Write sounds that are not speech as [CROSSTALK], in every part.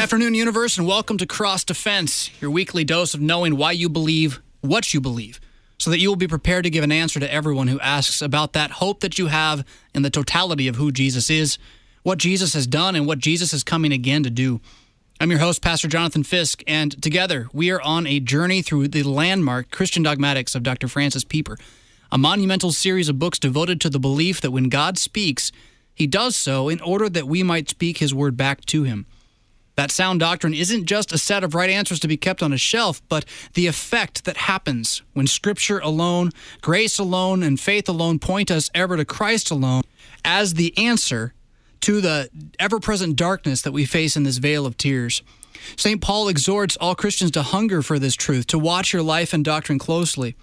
afternoon, universe, and welcome to Cross Defense, your weekly dose of knowing why you believe what you believe, so that you will be prepared to give an answer to everyone who asks about that hope that you have in the totality of who Jesus is, what Jesus has done, and what Jesus is coming again to do. I'm your host, Pastor Jonathan Fisk, and together we are on a journey through the landmark Christian dogmatics of Dr. Francis Pieper, a monumental series of books devoted to the belief that when God speaks, he does so in order that we might speak his word back to him. That sound doctrine isn't just a set of right answers to be kept on a shelf, but the effect that happens when Scripture alone, grace alone, and faith alone point us ever to Christ alone as the answer to the ever present darkness that we face in this vale of tears. St. Paul exhorts all Christians to hunger for this truth, to watch your life and doctrine closely,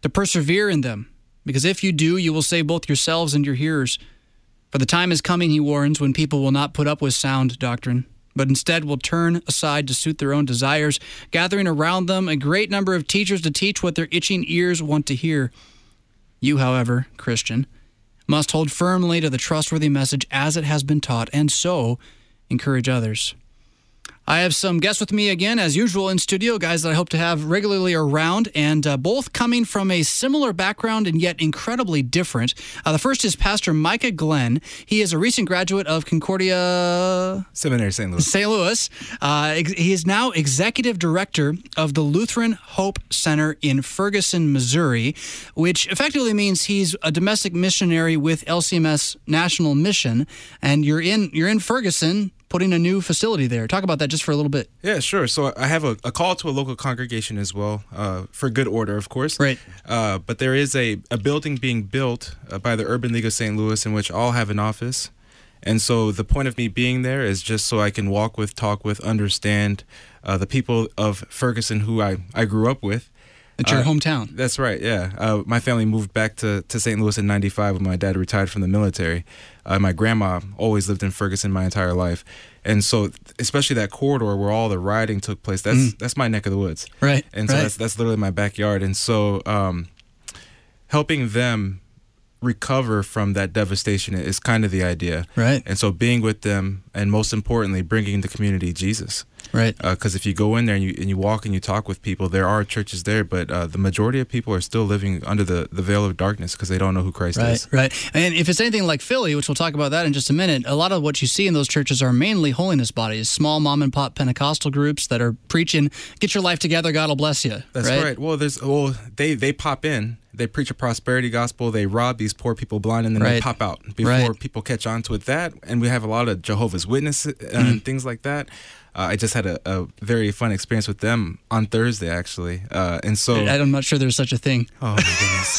to persevere in them, because if you do, you will save both yourselves and your hearers. For the time is coming, he warns, when people will not put up with sound doctrine but instead will turn aside to suit their own desires, gathering around them a great number of teachers to teach what their itching ears want to hear. You, however, Christian, must hold firmly to the trustworthy message as it has been taught, and so encourage others. I have some guests with me again, as usual, in studio, guys that I hope to have regularly around, and uh, both coming from a similar background and yet incredibly different. Uh, the first is Pastor Micah Glenn. He is a recent graduate of Concordia Seminary, St. Louis. St. Louis. Uh, ex- he is now executive director of the Lutheran Hope Center in Ferguson, Missouri, which effectively means he's a domestic missionary with LCMS National Mission. And you're in you're in Ferguson putting a new facility there. Talk about that just for a little bit. Yeah, sure. So I have a, a call to a local congregation as well, uh, for good order, of course. Right. Uh, but there is a, a building being built uh, by the Urban League of St. Louis in which all have an office. And so the point of me being there is just so I can walk with, talk with, understand uh, the people of Ferguson who I, I grew up with. It's your Uh, hometown. That's right. Yeah, uh, my family moved back to, to St. Louis in '95 when my dad retired from the military. Uh, my grandma always lived in Ferguson my entire life, and so especially that corridor where all the rioting took place. That's that's my neck of the woods. Right, And so right. that's that's literally my backyard. And so um, helping them recover from that devastation is kind of the idea. Right. And so being with them, and most importantly, bringing the community Jesus Right. because if you go in there and you and you walk and you talk with people, there are churches there, but uh, the majority of people are still living under the, the veil of darkness because they don't know who Christ Right, is. right. And if it's anything like Philly, which we'll talk about that in just a minute, a lot of what you see in those churches are mainly holiness bodies, small mom and pop Pentecostal groups that are preaching, get your life together, God will bless you. That's right. Well, there's well they they pop in, they preach a prosperity gospel, they rob these poor people blind, and then they pop out before Right. people catch on to it. That and we have a lot of Jehovah's Witnesses uh, Mm-hmm. and things like that. Uh, I just had a, a very fun experience with them on Thursday, actually, uh, and so I'm not sure there's such a thing. oh my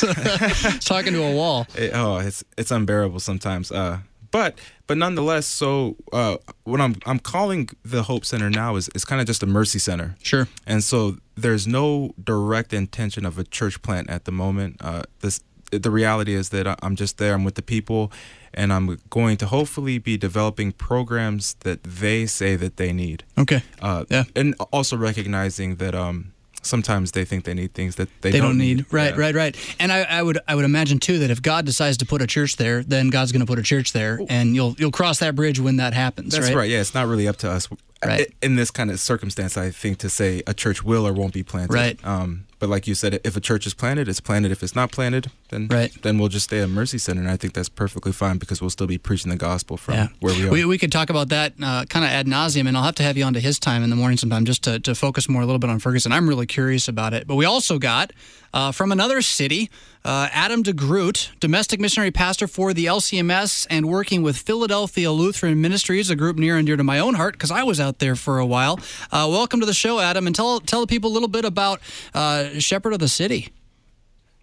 goodness. [LAUGHS] Talking to a wall. [LAUGHS] It, oh, it's it's unbearable sometimes. Uh, but but nonetheless, so uh, what I'm I'm calling the Hope Center now is is kind of just a mercy center. Sure. And so there's no direct intention of a church plant at the moment. Uh, this the reality is that I'm just there. I'm with the people, and I'm going to hopefully be developing programs that they say that they need. Okay. Uh, Yeah. And also recognizing that um, sometimes they think they need things that they, They don't, don't need. Right, Yeah. right, right. And I, I would I would imagine too that if God decides to put a church there, then God's going to put a church there, and you'll you'll cross that bridge when that happens. That's right. Yeah, it's not really up to us Right. In this kind of circumstance. I think to say a church will or won't be planted. Right. Um, but like you said, if a church is planted, it's planted. If it's not planted, then Right. then we'll just stay a mercy center, and I think that's perfectly fine because we'll still be preaching the gospel from Yeah. where we are. We, we could talk about that uh, kind of ad nauseum, and I'll have to have you on to his time in the morning sometime just to, to focus more a little bit on Ferguson. I'm really curious about it. But we also got uh, from another city, uh, Adam DeGroot, domestic missionary pastor for the LCMS and working with Philadelphia Lutheran Ministries, a group near and dear to my own heart because I was out there for a while. Uh, welcome to the show, Adam, and tell tell the people a little bit about uh, Shepherd of the City.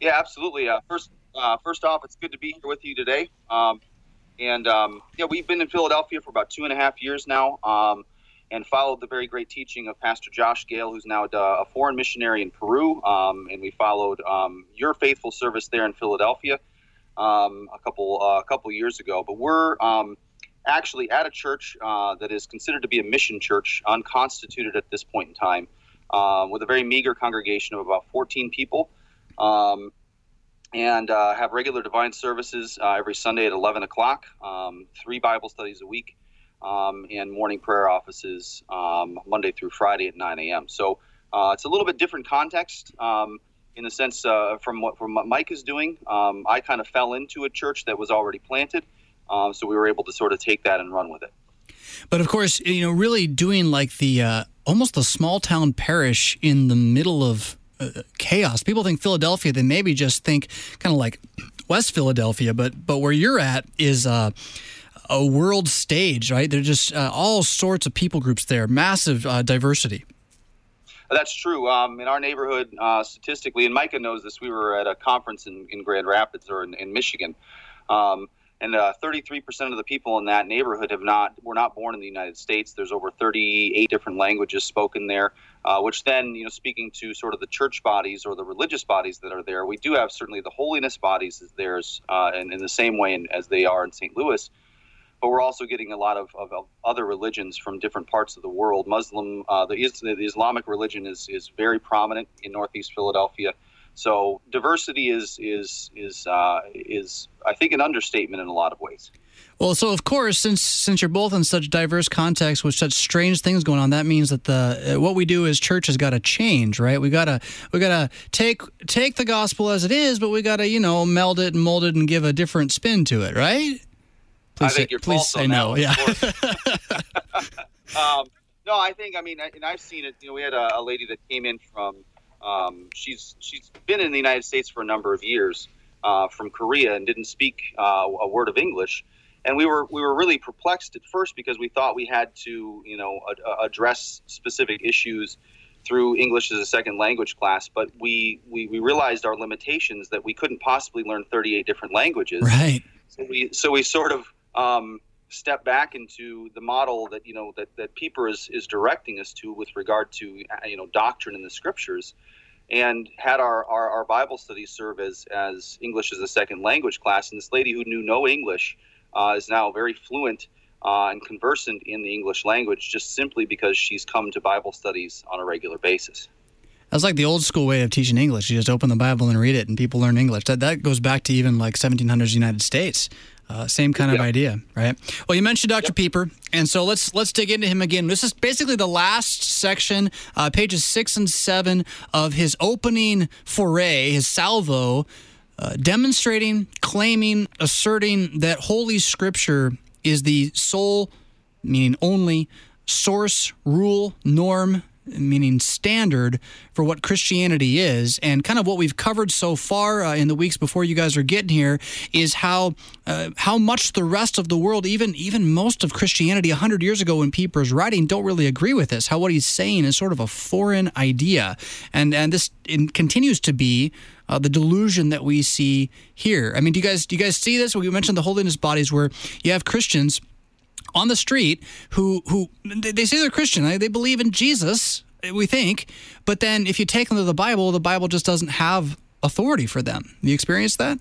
Yeah, absolutely. Uh, first, uh, first off, it's good to be here with you today. Um, and um, yeah, we've been in Philadelphia for about two and a half years now, um, and followed the very great teaching of Pastor Josh Gale, who's now a, foreign missionary in Peru. Um, and we followed um, your faithful service there in Philadelphia um, a couple uh, a couple years ago. But we're um, actually at a church uh, that is considered to be a mission church, unconstituted at this point in time, uh, with a very meager congregation of about 14 people um, and uh, have regular divine services uh, every Sunday at 11 o'clock, um, three Bible studies a week. Um, and morning prayer offices um, Monday through Friday at 9 a.m. So uh, it's a little bit different context um, in the sense uh, from what from what Mike is doing. Um, I kind of fell into a church that was already planted, um, so we were able to sort of take that and run with it. But of course, you know, really doing like the uh, almost the small town parish in the middle of uh, chaos. People think Philadelphia, they maybe just think kind of like West Philadelphia, but but where you're at is uh, a world stage, right? There's just uh, all sorts of people groups there, massive uh, diversity. That's true. Um, in our neighborhood, uh, statistically, and Micah knows this, we were at a conference in, in Grand Rapids or in, in Michigan. Um, and uh, 33% of the people in that neighborhood have not were not born in the United States. There's over 38 different languages spoken there, uh, which then, you know, speaking to sort of the church bodies or the religious bodies that are there, we do have certainly the holiness bodies as theirs, uh, and in the same way as they are in St. Louis. But we're also getting a lot of, of, of other religions from different parts of the world. Muslim, uh, the, the Islamic religion is is very prominent in Northeast Philadelphia. So diversity is is is uh, is I think an understatement in a lot of ways. Well, so of course, since since you're both in such diverse contexts with such strange things going on, that means that the uh, what we do as church has got to change, right? We gotta we gotta take take the gospel as it is, but we gotta you know meld it and mold it and give a different spin to it, right? Please I think say, you're please say no. yeah. [LAUGHS] um, no, I think I mean, and I've seen it. You know, we had a, a lady that came in from um, she's she's been in the United States for a number of years uh, from Korea and didn't speak uh, a word of English. And we were we were really perplexed at first because we thought we had to you know ad- address specific issues through English as a second language class, but we, we we realized our limitations that we couldn't possibly learn 38 different languages. Right. So we so we sort of um, step back into the model that you know that that Pieper is is directing us to with regard to you know doctrine in the scriptures, and had our, our, our Bible studies serve as as English as a second language class. And this lady who knew no English uh, is now very fluent uh, and conversant in the English language, just simply because she's come to Bible studies on a regular basis. That's like the old school way of teaching English. You just open the Bible and read it, and people learn English. That that goes back to even like 1700s United States. Uh, same kind of idea, right? Well, you mentioned Dr. Yep. Pieper, and so let's let's dig into him again. This is basically the last section, uh, pages six and seven of his opening foray, his salvo, uh, demonstrating, claiming, asserting that Holy Scripture is the sole, meaning only, source, rule, norm, meaning standard for what Christianity is. And kind of what we've covered so far uh, in the weeks before you guys are getting here is how uh, how much the rest of the world, even even most of Christianity, hundred years ago when Pieper's writing, don't really agree with this. How what he's saying is sort of a foreign idea, and and this continues to be. Uh, the delusion that we see here. I mean, do you guys do you guys see this? We mentioned the holiness bodies, where you have Christians on the street who who they say they're Christian. They believe in Jesus, we think, but then if you take them to the Bible, the Bible just doesn't have authority for them. You experience that?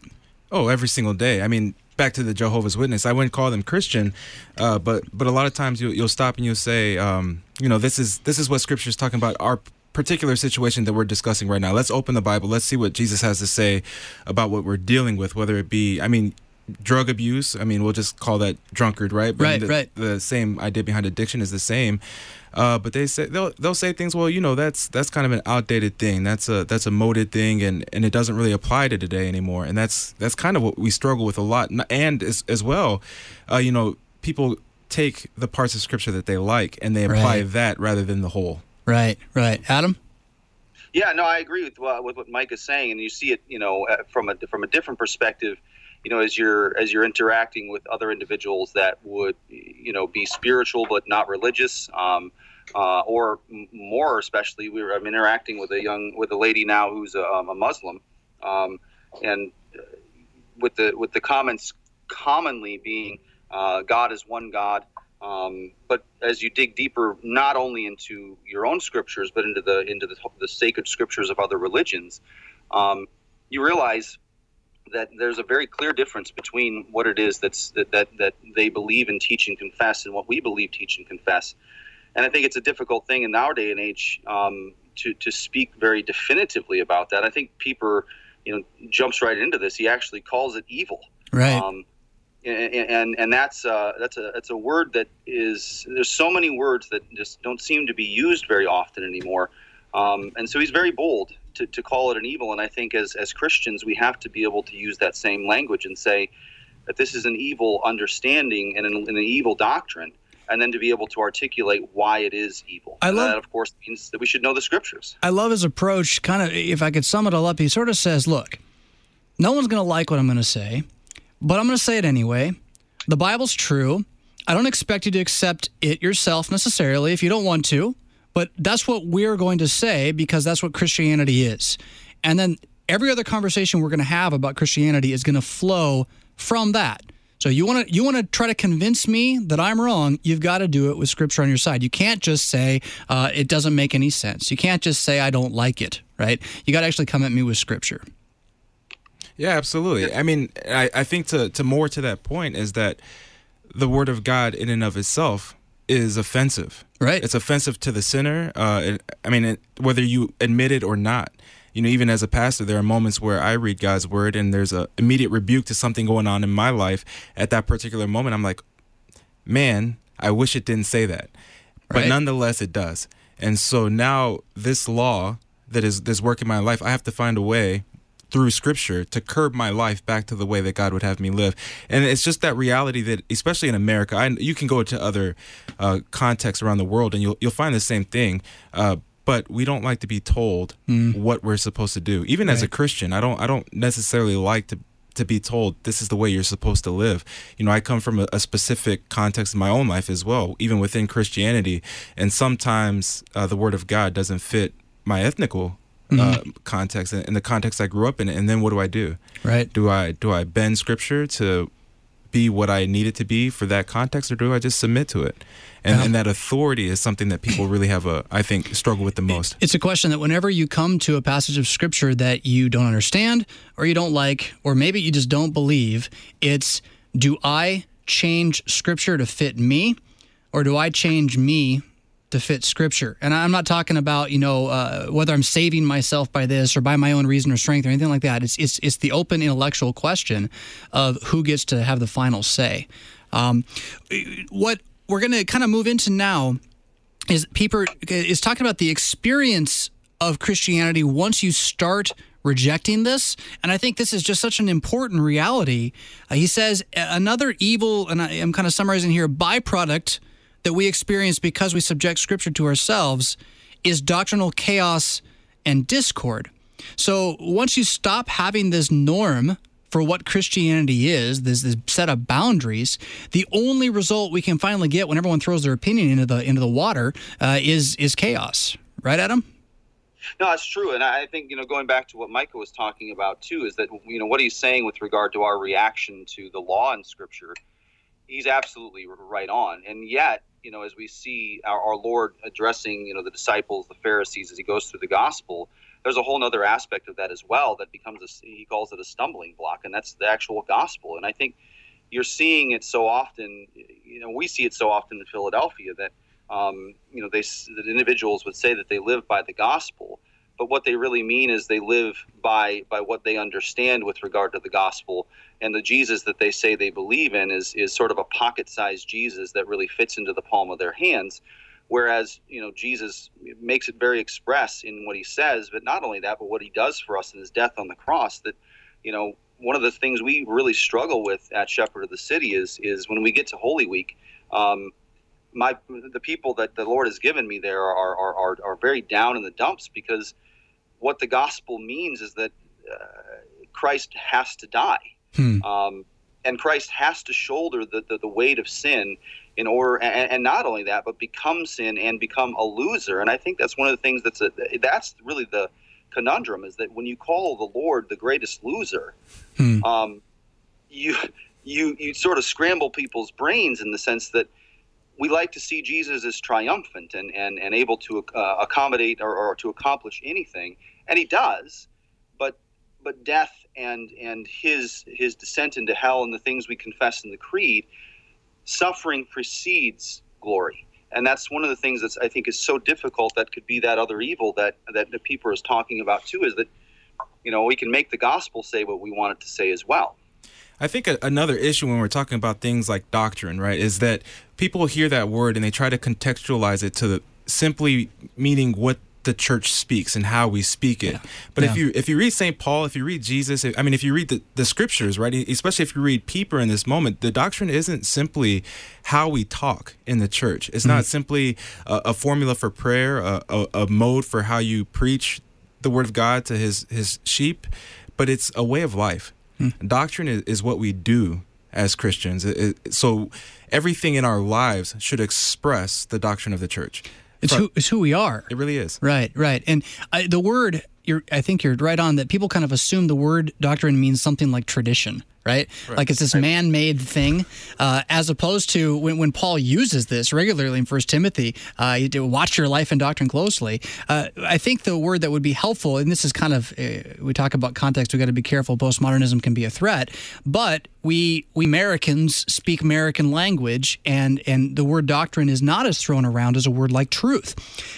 Oh, every single day. I mean, back to the Jehovah's Witness. I wouldn't call them Christian, uh, but but a lot of times you, will stop and you'll say, um, you know, this is this is what Scripture is talking about. Our particular situation that we're discussing right now. Let's open the Bible. Let's see what Jesus has to say about what we're dealing with. Whether it be, I mean, drug abuse. I mean, we'll just call that drunkard, right? But right, the, right. The same idea behind addiction is the same. Uh, but they say they'll they'll say things. Well, you know, that's that's kind of an outdated thing. That's a that's a moded thing, and, and it doesn't really apply to today anymore. And that's that's kind of what we struggle with a lot. And as as well, uh, you know, people take the parts of scripture that they like and they apply right. that rather than the whole. Right, right. Adam. Yeah, no, I agree with uh, with what Mike is saying, and you see it, you know, uh, from a from a different perspective you know as you're as you're interacting with other individuals that would you know be spiritual but not religious um, uh, or more especially we were, I'm interacting with a young with a lady now who's a, um, a Muslim um, and uh, with the with the comments commonly being uh, God is one God um, but as you dig deeper not only into your own scriptures but into the into the, the sacred scriptures of other religions um, you realize that there's a very clear difference between what it is that's that, that that they believe and teach and confess and what we believe teach and confess. And i think it's a difficult thing in our day and age um, to to speak very definitively about that. I think pieper you know jumps right into this. He actually calls it evil. Right. Um, and, and and that's uh, that's a that's a word that is there's so many words that just don't seem to be used very often anymore. Um, and so he's very bold to, to call it an evil. And I think as as Christians we have to be able to use that same language and say that this is an evil understanding and an, and an evil doctrine and then to be able to articulate why it is evil. I love, that, of course, means that we should know the scriptures. I love his approach. Kind of, if I could sum it all up, he sort of says, "Look, no one's going to like what I'm going to say, but I'm going to say it anyway. The Bible's true. I don't expect you to accept it yourself necessarily if you don't want to, but that's what we're going to say because that's what Christianity is. And then every other conversation we're going to have about Christianity is going to flow from that." So you want to you want to try to convince me that I'm wrong? You've got to do it with scripture on your side. You can't just say uh, it doesn't make any sense. You can't just say I don't like it. Right? You got to actually come at me with scripture. Yeah, absolutely. I mean, I, I think to to more to that point is that the word of God in and of itself is offensive. Right. It's offensive to the sinner. Uh, it, I mean, it, whether you admit it or not you know, even as a pastor, there are moments where I read God's word and there's a immediate rebuke to something going on in my life. At that particular moment, I'm like, man, I wish it didn't say that, but Right. nonetheless, it does. And so now this law that is this work in my life, I have to find a way through scripture to curb my life back to the way that God would have me live. And it's just that reality that, especially in America, I, you can go to other uh, contexts around the world and you'll, you'll find the same thing. Uh, but we don't like to be told what we're supposed to do. Even as a Christian, I don't, I don't necessarily like to to be told this is the way you're supposed to live. You know, I come from a, a specific context in my own life as well, even within Christianity, and sometimes uh, the Word of God doesn't fit my ethnical uh, context and, and the context I grew up in. And then what do I do? Right. Do I do I bend Scripture to be what I need it to be for that context, or do I just submit to it? And, Yeah. and that authority is something that people really have a, I think, struggle with the most. It's a question that whenever you come to a passage of scripture that you don't understand or you don't like, or maybe you just don't believe, it's do I change scripture to fit me or do I change me to fit scripture? And I'm not talking about, you know, uh, whether I'm saving myself by this or by my own reason or strength or anything like that. It's, it's, it's the open intellectual question of who gets to have the final say. Um, what we're going to kind of move into now is Pieper is talking about the experience of Christianity once you start rejecting this. And I think this is just such an important reality. Uh, he says another evil, and I, I'm kind of summarizing here, byproduct that we experience because we subject scripture to ourselves is doctrinal chaos and discord. So once you stop having this norm for what Christianity is, this, this set of boundaries, the only result we can finally get when everyone throws their opinion into the into the water uh, is is chaos. Right, Adam? No, that's true, and I think you know going back to what Micah was talking about too is that you know what he's saying with regard to our reaction to the law in Scripture. He's absolutely right on, and yet you know as we see our, our Lord addressing you know the disciples, the Pharisees as he goes through the gospel, there's a whole other aspect of that as well that becomes a, he calls it a stumbling block, and that's the actual gospel. And I think you're seeing it so often. You know, we see it so often in Philadelphia that um, you know they that individuals would say that they live by the gospel, but what they really mean is they live by by what they understand with regard to the gospel. And the Jesus that they say they believe in is is sort of a pocket-sized Jesus that really fits into the palm of their hands. Whereas you know Jesus makes it very express in what he says, but not only that, but what he does for us in his death on the cross. That you know one of the things we really struggle with at Shepherd of the City is is when we get to Holy Week. Um, my the people that the Lord has given me there are are, are, are very down in the dumps because what the gospel means is that uh, Christ has to die, Hmm. um, and Christ has to shoulder the, the, the weight of sin in order, and, and not only that, but become sin and become a loser. And I think that's one of the things that's a, that's really the conundrum is that when you call the Lord the greatest loser, Hmm. um, you you you sort of scramble people's brains in the sense that we like to see Jesus as triumphant and, and, and able to uh, accommodate or, or to accomplish anything, and he does. But but death and and his his descent into hell and the things we confess in the creed, suffering precedes glory, and that's one of the things that I think is so difficult. That could be that other evil that that Pieper is talking about too. Is that you know we can make the gospel say what we want it to say as well. I think a, another issue when we're talking about things like doctrine, right, is that people hear that word and they try to contextualize it to the, simply meaning what the church speaks and how we speak it. Yeah. But yeah. if you if you read St. Paul, if you read Jesus, I mean if you read the, the scriptures, right, especially if you read Pieper in this moment, the doctrine isn't simply how we talk in the church. It's mm-hmm. not simply a, a, formula for prayer, a, a, a mode for how you preach the word of God to his his sheep, but it's a way of life. Mm. Doctrine is, is, what we do as Christians. It, it, so everything in our lives should express the doctrine of the church. It's who, it's who we are. It really is. Right, right. And I, the word, I think you're right on that people kind of assume the word doctrine means something like tradition right? right. Like it's this man-made thing, uh, as opposed to when, when Paul uses this regularly in First Timothy, uh, you do watch your life and doctrine closely. Uh, I think the word that would be helpful, and this is kind of uh, we talk about context. We got to be careful. Postmodernism can be a threat, but we we Americans speak American language, and and the word doctrine is not as thrown around as a word like truth,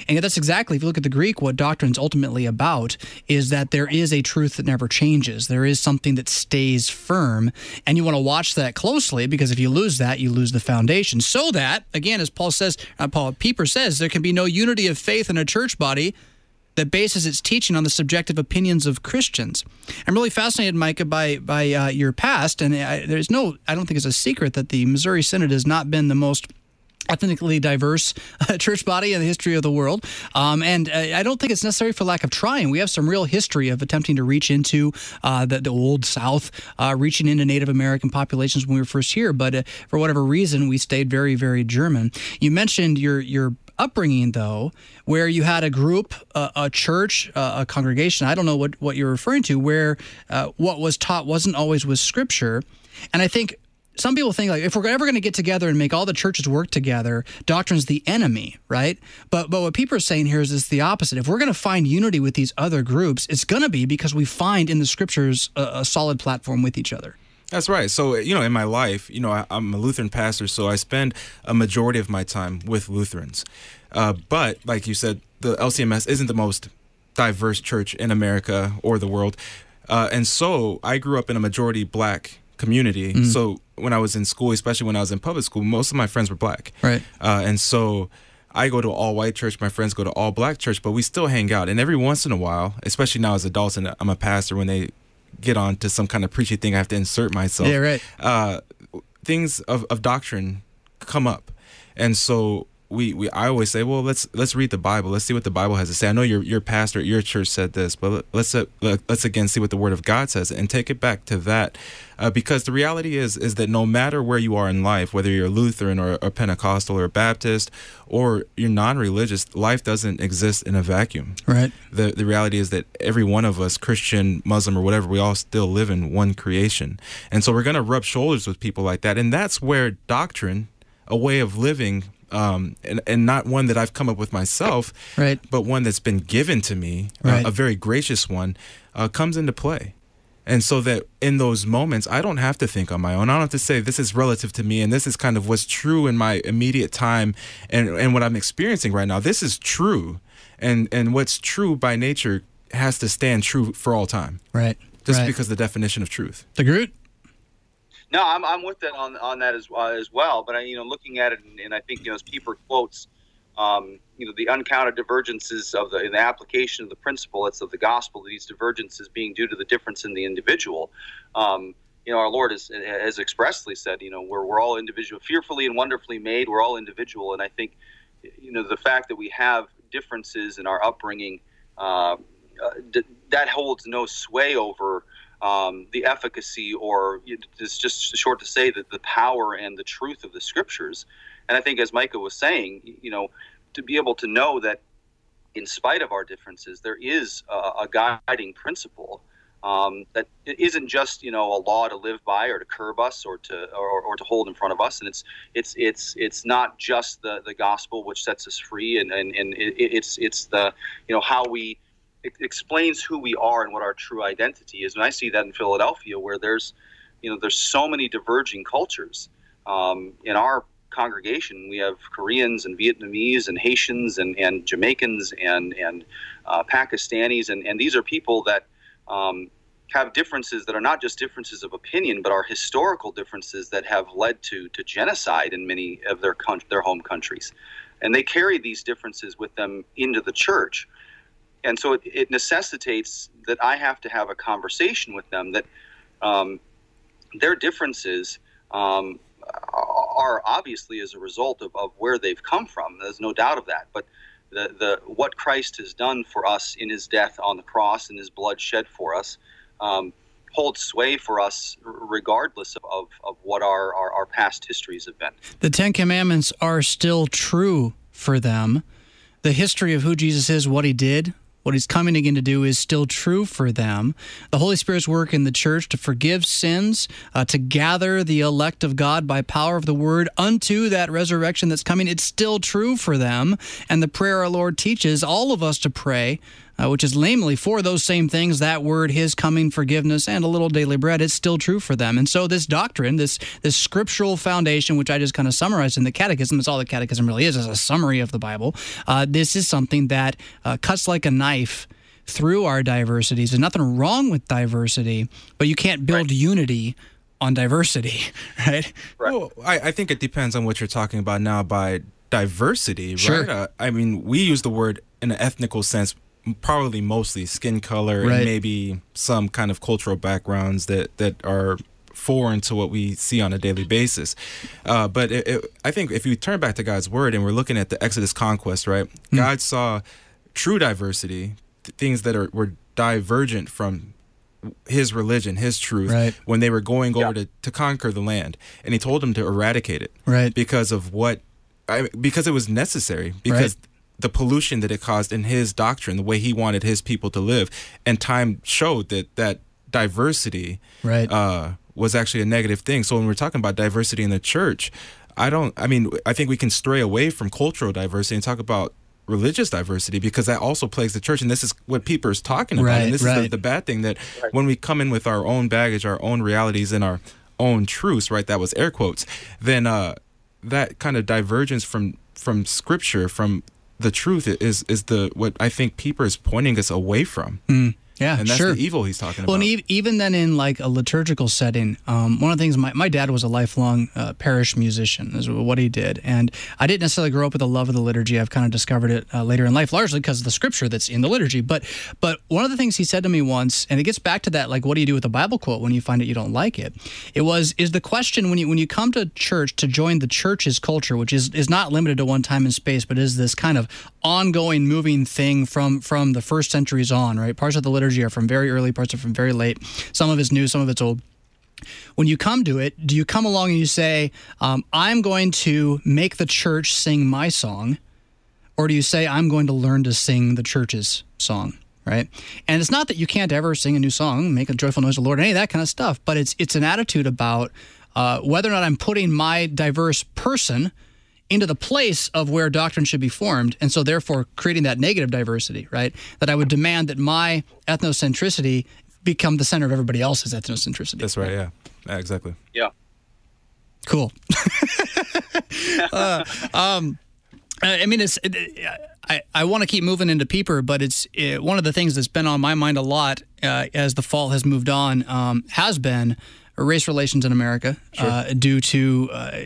and yet, that's exactly if you look at the Greek, what doctrine is ultimately about is that there is a truth that never changes. There is something that stays firm, and you want to watch that closely because if you lose that, you lose the foundation. So that again, as Paul says, uh, Paul Pieper says, there can be no unity of faith in a church body that bases its teaching on the subjective opinions of Christians. I'm really fascinated, Micah, by by uh, your past, and I, there's no, I don't think it's a secret that the Missouri Synod has not been the most ethnically diverse uh, church body in the history of the world. Um, and uh, I don't think it's necessary for lack of trying. We have some real history of attempting to reach into uh, the, the, old South, uh, reaching into Native American populations when we were first here. But uh, for whatever reason, we stayed very, very German. You mentioned your your upbringing, though, where you had a group, uh, a church, uh, a congregation, I don't know what, what you're referring to, where uh, what was taught wasn't always with scripture. And I think some people think like if we're ever going to get together and make all the churches work together, doctrine's the enemy, right? But but what people are saying here is it's the opposite. If we're going to find unity with these other groups, it's going to be because we find in the scriptures a, a solid platform with each other. That's right. So, you know, in my life, you know, I, am a Lutheran pastor, so I spend a majority of my time with Lutherans. Uh, but, like you said, the LCMS isn't the most diverse church in America or the world. Uh, and so I grew up in a majority black community. Mm. So when I was in school, especially when I was in public school, most of my friends were black. Right. Uh, and so I go to all white church, my friends go to all black church, but we still hang out. And every once in a while, especially now as adults, and I'm a pastor, when they get on to some kind of preachy thing, I have to insert myself. Yeah, right. Uh, things of, of doctrine come up, and so we, we I always say, well, let's let's read the Bible. Let's see what the Bible has to say. I know your your pastor at your church said this, but let's uh, let's again see what the Word of God says and take it back to that, uh, because the reality is is that no matter where you are in life, whether you're Lutheran or, or Pentecostal or a Baptist or you're non-religious, life doesn't exist in a vacuum. Right. The the reality is that every one of us, Christian, Muslim, or whatever, we all still live in one creation, and so we're going to rub shoulders with people like that, and that's where doctrine, a way of living um, and, and not one that I've come up with myself, right. but one that's been given to me, right. uh, a very gracious one, uh, comes into play. And so that in those moments, I don't have to think on my own. I don't have to say this is relative to me and this is kind of what's true in my immediate time and, and what I'm experiencing right now. This is true. And, and what's true by nature has to stand true for all time. Right. Just right. because the definition of truth. DeGroot? No, I'm, I'm with that on on that as uh, as well. But I, you know, looking at it, and, and I think you know, as Pieper quotes, um, you know, the uncounted divergences of the in the application of the principle, it's of the gospel. These divergences being due to the difference in the individual. Um, you know, our Lord has, has expressly said, you know, we're, we're all individual, fearfully and wonderfully made. We're all individual, and I think, you know, the fact that we have differences in our upbringing, uh, uh, d- that holds no sway over um, the efficacy, or it's just short to say that the power and the truth of the scriptures. And I think, as Micah was saying, you know, to be able to know that in spite of our differences, there is a, a guiding principle um, that it isn't just you know a law to live by or to curb us or to or, or to hold in front of us, and it's it's it's it's not just the the gospel which sets us free, and and, and it, it's it's the you know how we it explains who we are and what our true identity is. And I see that in Philadelphia, where there's, you know, there's so many diverging cultures. Um, in our congregation, we have Koreans and Vietnamese and Haitians and, and Jamaicans and and uh, Pakistanis, and, and these are people that um, have differences that are not just differences of opinion, but are historical differences that have led to to genocide in many of their their home countries, and they carry these differences with them into the church, and so it, it necessitates that I have to have a conversation with them that um, their differences. Um, are obviously as a result of, of where they've come from. There's no doubt of that. But the, the what Christ has done for us in His death on the cross and His blood shed for us um, holds sway for us regardless of, of, of what our, our, our past histories have been. The Ten Commandments are still true for them. The history of who Jesus is, what He did, what he's coming again to do is still true for them. The Holy Spirit's work in the church to forgive sins, uh, to gather the elect of God by power of the word unto that resurrection that's coming, it's still true for them. And the prayer our Lord teaches all of us to pray uh, which is lamely for those same things, that word, his coming, forgiveness, and a little daily bread, it's still true for them. And so this doctrine, this this scriptural foundation, which I just kind of summarized in the catechism, that's all the catechism really is, is a summary of the Bible. Uh, this is something that uh, cuts like a knife through our diversities. There's nothing wrong with diversity, but you can't build right. unity on diversity, [LAUGHS] right? right. Well, I, I think it depends on what you're talking about now by diversity, sure. right? Uh, I mean, we use the word in an ethnical sense probably mostly skin color right. and maybe some kind of cultural backgrounds that that are foreign to what we see on a daily basis. Uh, but it, it, I think if you turn back to God's word and we're looking at the Exodus conquest, right? Mm. God saw true diversity, th- things that are were divergent from his religion, his truth, right. when they were going over to, to conquer the land. And he told them to eradicate it. Right. Because of what I, because it was necessary because right the pollution that it caused in his doctrine, the way he wanted his people to live. And time showed that that diversity right. uh, was actually a negative thing. So when we're talking about diversity in the church, I don't, I mean, I think we can stray away from cultural diversity and talk about religious diversity because that also plagues the church. And this is what is talking about. Right, and this right. is the, the, bad thing that right. when we come in with our own baggage, our own realities, and our own truths, right? That was air quotes, then uh, that kind of divergence from from scripture, from the truth is is the what I think Pieper is pointing us away from. Mm. Yeah, and that's sure. the evil he's talking well, about. Well, and even then, in like a liturgical setting, um, one of the things my, my dad was a lifelong uh, parish musician, is what he did, and I didn't necessarily grow up with a love of the liturgy. I've kind of discovered it uh, later in life, largely because of the scripture that's in the liturgy. But but one of the things he said to me once, and it gets back to that, like, what do you do with a Bible quote when you find it you don't like it? It was is the question when you when you come to church to join the church's culture, which is is not limited to one time and space, but is this kind of ongoing, moving thing from from the first centuries on, right? Parts of the liturgy are from very early, parts are from very late. Some of it's new, some of it's old. When you come to it, do you come along and you say, um, "I'm going to make the church sing my song," or do you say, "I'm going to learn to sing the church's song"? Right, and it's not that you can't ever sing a new song, make a joyful noise to the Lord, any of that kind of stuff, but it's it's an attitude about uh, whether or not I'm putting my diverse person into the place of where doctrine should be formed, and so therefore creating that negative diversity, right? That I would demand that my ethnocentricity become the center of everybody else's ethnocentricity. That's right. Yeah. yeah exactly. Yeah. Cool. [LAUGHS] uh, um, I mean, it's. It, I, I want to keep moving into Pieper, but it's it, one of the things that's been on my mind a lot uh, as the fall has moved on um, has been race relations in America sure. uh, due to uh,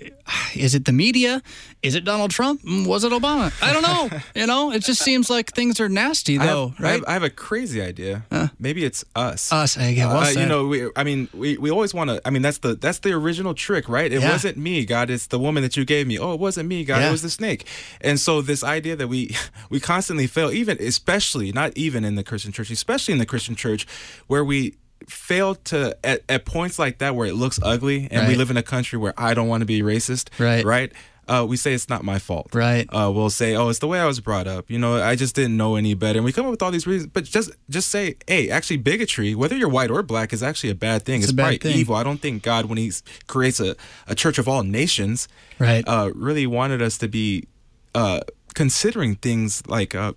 is it the media? Is it Donald Trump? Mm, was it Obama? I don't know. [LAUGHS] you know, it just seems like things are nasty though, I have, right? I have, I have, a crazy idea. Uh, Maybe it's us. Us, yeah. Uh, you know, we, I mean, we, we always want to. I mean, that's the that's the original trick, right? It yeah. wasn't me, God. It's the woman that you gave me. Oh, it wasn't me, God. Yeah. It was the snake. And so this idea that we [LAUGHS] we constantly fail, even especially not even in the Christian church, especially in the Christian church, where we fail to at, at points like that where it looks ugly and right. we live in a country where i don't want to be racist right. right? Uh, we say it's not my fault. Right. Uh, we'll say oh it's the way i was brought up. You know i just didn't know any better. And we come up with all these reasons but just just say hey actually bigotry whether you're white or black is actually a bad thing. It's, it's a bad probably thing. evil. I don't think god when he creates a, a church of all nations right. uh, really wanted us to be uh, considering things like uh,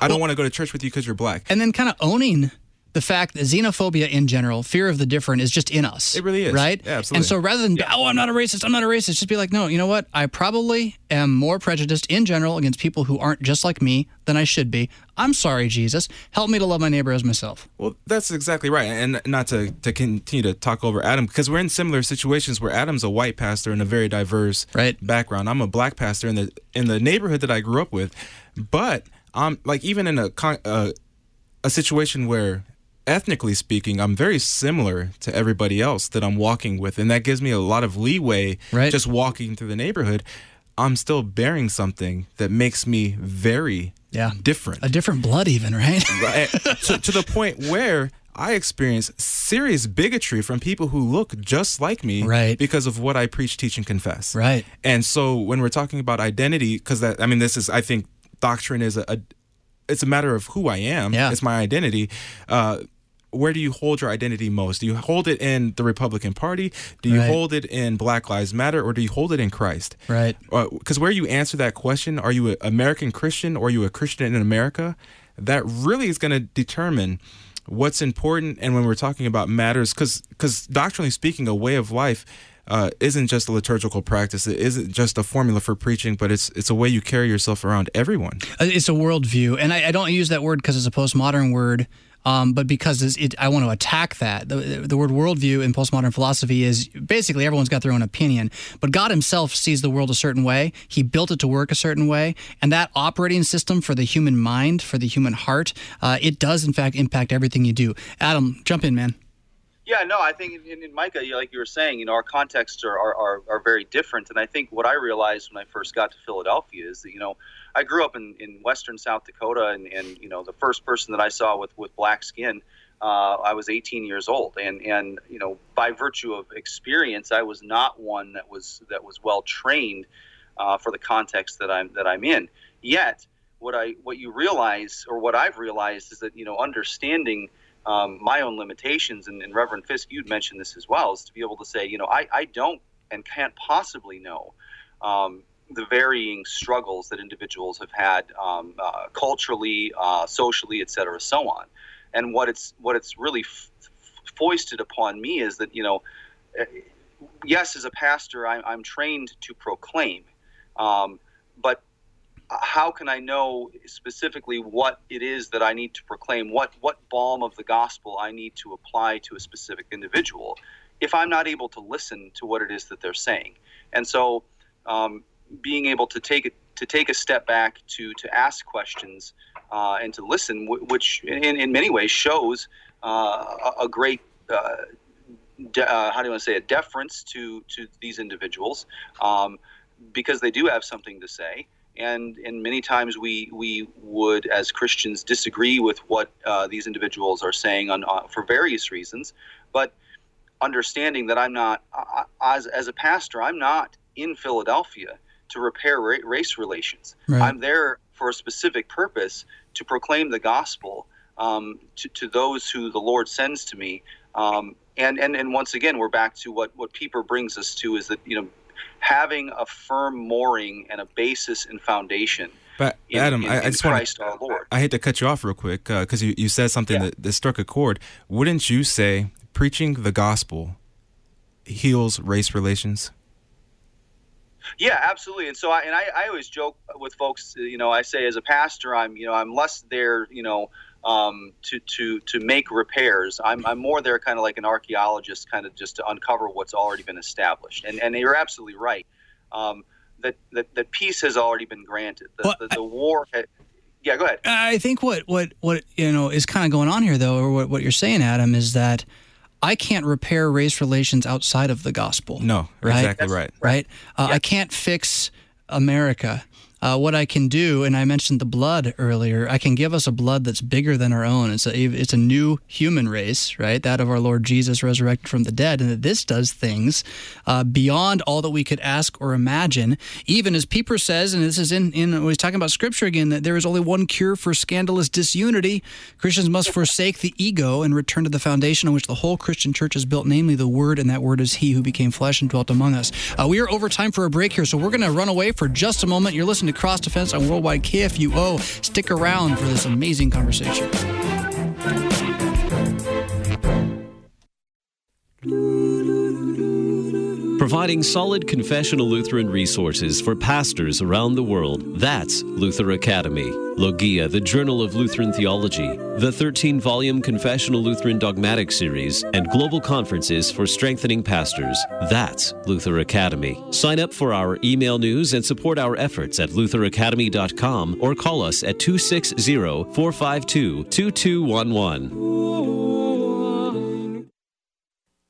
i don't want to go to church with you because you're black. And then kind of owning the fact that xenophobia in general, fear of the different, is just in us. It really is. right? Yeah, absolutely. And so rather than oh, I'm not a racist, I'm not a racist, just be like, no, you know what? I probably am more prejudiced in general against people who aren't just like me than I should be. I'm sorry, Jesus. Help me to love my neighbor as myself. Well, that's exactly right. And not to, to continue to talk over Adam, because we're in similar situations where Adam's a white pastor in a very diverse Right. background. I'm a black pastor in the in the neighborhood that I grew up with. But I'm um like even in a con- uh, a situation where ethnically speaking, I'm very similar to everybody else that I'm walking with, and that gives me a lot of leeway Right. just walking through the neighborhood. I'm still bearing something that makes me very Yeah. different. A different blood, even, right? [LAUGHS] Right. to, to the point where I experience serious bigotry from people who look just like me Right. because of what I preach, teach, and confess. Right. And so when we're talking about identity, because that, I mean, this is, I think doctrine is a, a it's a matter of who I am. Yeah. It's my identity. Uh, where do you hold your identity most? Do you hold it in the Republican Party? Do you Right. hold it in Black Lives Matter, or do you hold it in Christ? Right. Because where you answer that question, are you an American Christian or are you a Christian in America? That really is going to determine what's important. And when we're talking about matters, because because doctrinally speaking, a way of life uh, isn't just a liturgical practice. It isn't just a formula for preaching, but it's it's a way you carry yourself around everyone. Uh, It's a worldview, and I, I don't use that word because it's a postmodern word, um, but because it, I want to attack that. The, the word worldview in postmodern philosophy is basically everyone's got their own opinion, but God Himself sees the world a certain way. He built it to work a certain way, and that operating system for the human mind, for the human heart, uh, it does in fact impact everything you do. Adam, jump in, man. Yeah, no, I think in, in Micah, like you were saying, you know, our contexts are, are, are, are very different. And I think what I realized when I first got to Philadelphia is that, you know, I grew up in, in western South Dakota, and, and, you know, the first person that I saw with, with black skin, uh, I was 18 years old. And, and, you know, by virtue of experience, I was not one that was, that was well trained uh, for the context that I'm, that I'm in. Yet, what I, what you realize, or what I've realized is that, you know, understanding um, my own limitations, and, and Reverend Fisk, you'd mentioned this as well, is to be able to say, you know, I, I don't and can't possibly know um, the varying struggles that individuals have had um, uh, culturally, uh, socially, et cetera, so on. And what it's what it's really f- foisted upon me is that you know, eh, yes, as a pastor, I'm, I'm trained to proclaim, um, but how can I know specifically what it is that I need to proclaim? What what balm of the gospel I need to apply to a specific individual, if I'm not able to listen to what it is that they're saying? And so, um, being able to take it to take a step back to to ask questions uh, and to listen, which in, in many ways shows uh, a, a great. Uh, de- uh, how do you want to say it? Deference to to these individuals, um, because they do have something to say and and many times we we would as Christians disagree with what uh, these individuals are saying on uh, for various reasons, but understanding that I'm not uh, as as a pastor I'm not in Philadelphia to repair ra- race relations. Right. I'm there for a specific purpose to proclaim the gospel um, to, to those who the Lord sends to me. Um, and, and and once again, we're back to what what Pieper brings us to is that you know having a firm mooring and a basis and foundation But in, Adam, in, I, I just want Christ our Lord. I hate to cut you off real quick uh, because you, you said something Yeah. that, that struck a chord. Wouldn't you say preaching the gospel heals race relations? Yeah, absolutely. And so, I, and I, I always joke with folks. You know, I say as a pastor, I'm you know I'm less there. You know. Um, to, to, to make repairs. I'm, I'm more there kind of like an archaeologist, kind of just to uncover what's already been established. And, and you're absolutely right um, that, that, that peace has already been granted. The, Well, the, the war, had, yeah, go ahead. I think what what what you know is kind of going on here, though, or what what you're saying, Adam, is that I can't repair race relations outside of the gospel. No, right? exactly right. right? Uh, I can't fix America. Uh, what I can do, and I mentioned the blood earlier, I can give us a blood that's bigger than our own. It's a it's a new human race, right? That of our Lord Jesus resurrected from the dead, and that this does things uh, beyond all that we could ask or imagine. Even as Pieper says, and this is in in he's talking about Scripture again, that there is only one cure for scandalous disunity. Christians must forsake the ego and return to the foundation on which the whole Christian church is built, namely the Word, and that Word is He who became flesh and dwelt among us. Uh, we are over time for a break here, so we're going to run away for just a moment. You're listening to Cross Defense on Worldwide KFUO. Stick around for this amazing conversation providing solid confessional Lutheran resources for pastors around the world. That's Luther Academy. Logia, the Journal of Lutheran Theology, the 13 volume Confessional Lutheran Dogmatic Series, and global conferences for strengthening pastors. That's Luther Academy. Sign up for our email news and support our efforts at lutheracademy.com or call us at 260 452 2211.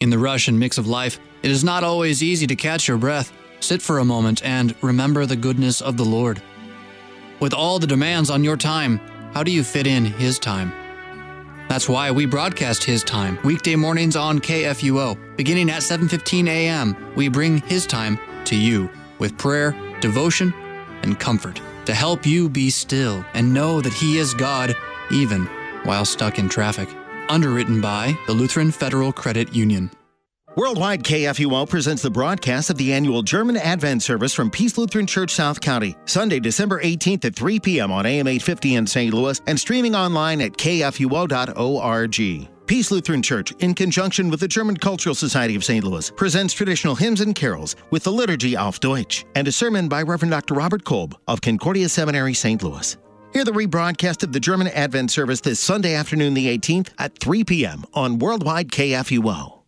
In the rush and mix of life, it is not always easy to catch your breath. Sit for a moment and remember the goodness of the Lord. With all the demands on your time, how do you fit in His time? That's why we broadcast His Time weekday mornings on KFUO. Beginning at 7:15 a.m., we bring His Time to you with prayer, devotion, and comfort to help you be still and know that He is God even while stuck in traffic. Underwritten by the Lutheran Federal Credit Union. Worldwide KFUO presents the broadcast of the annual German Advent service from Peace Lutheran Church, South County, Sunday, December 18th at 3 p.m. on AM 850 in St. Louis and streaming online at kfuo.org. Peace Lutheran Church, in conjunction with the German Cultural Society of St. Louis, presents traditional hymns and carols with the liturgy auf Deutsch and a sermon by Reverend Dr. Robert Kolb of Concordia Seminary, St. Louis. Hear the rebroadcast of the German Advent service this Sunday afternoon, the 18th at 3 p.m. on Worldwide KFUO.